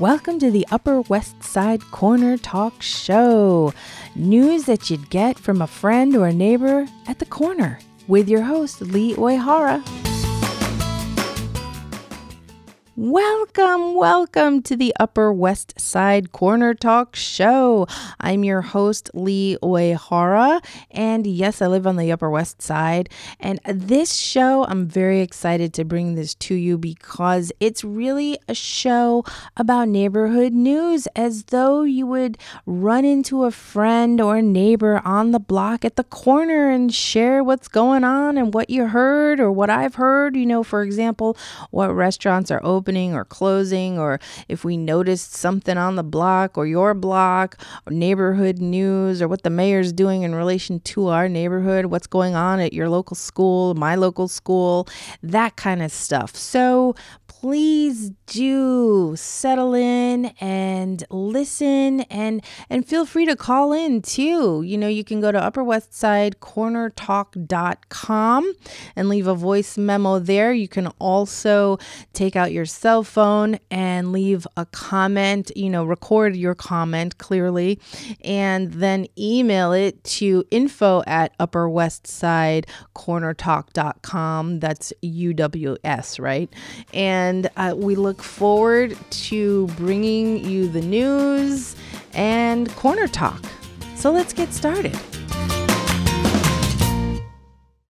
Welcome to the Upper West Side Corner Talk Show. News that you'd get from a friend or a neighbor at the corner with your host, Lee Oihara. Welcome, welcome to the Upper West Side Corner Talk Show. I'm your host, Lee Oihara, and yes, I live on the Upper West Side. And this show, I'm very excited to bring this to you because it's really a show about neighborhood news, as though you would run into a friend or neighbor on the block at the corner and share what's going on and what you heard or what I've heard. You know, for example, what restaurants are open opening or closing, or if we noticed something on the block or your block, or neighborhood news, or what the mayor's doing in relation to our neighborhood, what's going on at your local school, my local school, that kind of stuff. So please do settle in and listen and and feel free to call in too. You know, you can go to upperwestsidecornertalk.com and leave a voice memo there. You can also take out your cell phone and leave a comment, you know, record your comment clearly and then email it to info at upperwestsidecornertalk.com. That's UWS, right? And and uh, we look forward to bringing you the news and corner talk. So let's get started.